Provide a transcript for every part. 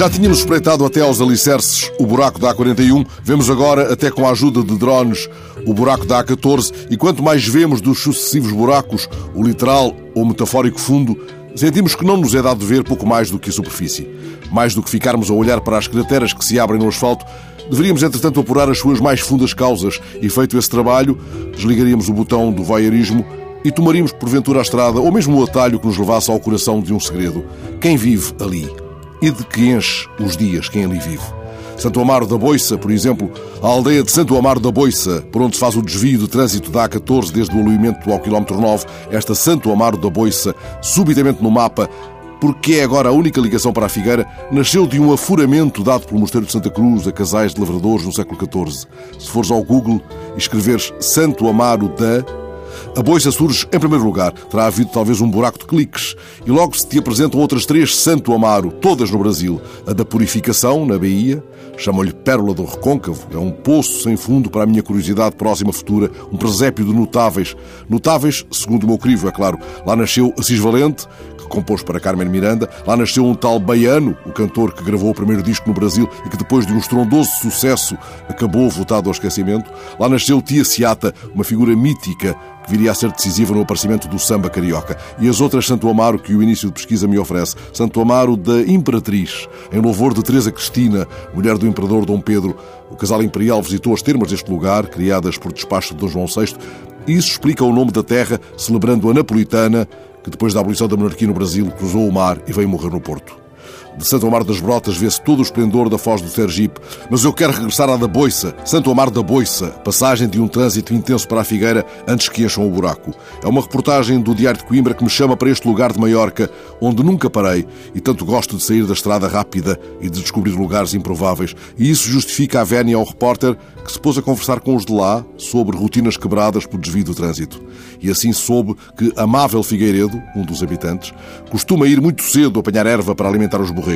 Já tínhamos espreitado até aos alicerces o buraco da A41, vemos agora, até com a ajuda de drones, o buraco da A14 e quanto mais vemos dos sucessivos buracos, o literal ou metafórico fundo, sentimos que não nos é dado ver pouco mais do que a superfície. Mais do que ficarmos a olhar para as crateras que se abrem no asfalto, deveríamos, entretanto, apurar as suas mais fundas causas. E, feito esse trabalho, desligaríamos o botão do voyeurismo e tomaríamos porventura a estrada ou mesmo o atalho que nos levasse ao coração de um segredo. Quem vive ali? e de que enche os dias quem ali vive. Santo Amaro da Boiça, por exemplo, a aldeia de Santo Amaro da Boiça, por onde se faz o desvio de trânsito da A14 desde o aluimento ao quilómetro 9, esta Santo Amaro da Boiça, subitamente no mapa, porque é agora a única ligação para a Figueira, nasceu de um afuramento dado pelo Mosteiro de Santa Cruz a casais de lavradores no século XIV. Se fores ao Google e escreveres Santo Amaro da, a boiça surge em primeiro lugar. Terá havido talvez um buraco de cliques. E logo se te apresentam outras três Santo Amaro, todas no Brasil. A da Purificação, na Bahia. Chamam-lhe Pérola do Recôncavo. É um poço sem fundo para a minha curiosidade próxima futura. Um presépio de notáveis. Notáveis, segundo o meu crivo, é claro. Lá nasceu Assis Valente, compôs para Carmen Miranda. Lá nasceu um tal Baiano, o cantor que gravou o primeiro disco no Brasil e que depois de um estrondoso sucesso acabou votado ao esquecimento. Lá nasceu Tia Seata, uma figura mítica que viria a ser decisiva no aparecimento do samba carioca. E as outras Santo Amaro que o início de pesquisa me oferece. Santo Amaro da Imperatriz, em louvor de Teresa Cristina, mulher do imperador Dom Pedro. O casal imperial visitou as termas deste lugar, criadas por despacho de Dom João VI, e isso explica o nome da terra, celebrando a napolitana, que depois da abolição da monarquia no Brasil cruzou o mar e veio morrer no Porto. De Santo Amar das Brotas vê-se todo o esplendor da Foz do Sergipe, mas eu quero regressar à da Boiça, Santo Amar da Boiça, passagem de um trânsito intenso para a Figueira antes que encham o buraco. É uma reportagem do Diário de Coimbra que me chama para este lugar de Maiorca, onde nunca parei e tanto gosto de sair da estrada rápida e de descobrir lugares improváveis. E isso justifica a vénia ao repórter que se pôs a conversar com os de lá sobre rotinas quebradas por desvio do trânsito. E assim soube que Amável Figueiredo, um dos habitantes, costuma ir muito cedo apanhar erva para alimentar os borregos.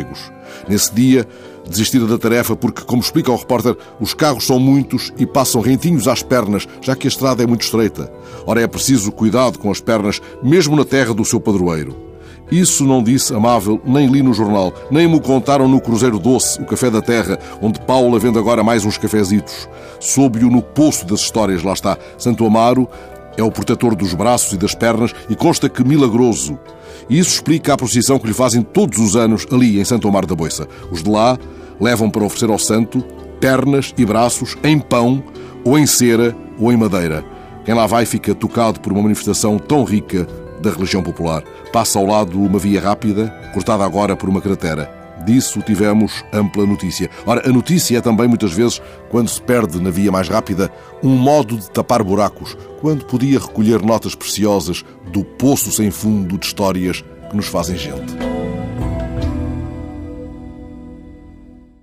Nesse dia, desistira da tarefa porque, como explica o repórter, os carros são muitos e passam rentinhos às pernas, já que a estrada é muito estreita. Ora, é preciso cuidado com as pernas, mesmo na terra do seu padroeiro. Isso não disse Amável, nem li no jornal, nem me contaram no Cruzeiro Doce, o Café da Terra, onde Paula vende agora mais uns cafezitos. Soube-o no poço das histórias, lá está. Santo Amaro é o protetor dos braços e das pernas e consta que milagroso. E isso explica a procissão que lhe fazem todos os anos ali em Santo Amaro da Boiça. Os de lá levam para oferecer ao santo pernas e braços em pão, ou em cera, ou em madeira. Quem lá vai fica tocado por uma manifestação tão rica da religião popular. Passa ao lado uma via rápida, cortada agora por uma cratera. Disso tivemos ampla notícia. Ora, a notícia é também, muitas vezes, quando se perde na via mais rápida, um modo de tapar buracos, quando podia recolher notas preciosas do poço sem fundo de histórias que nos fazem gente.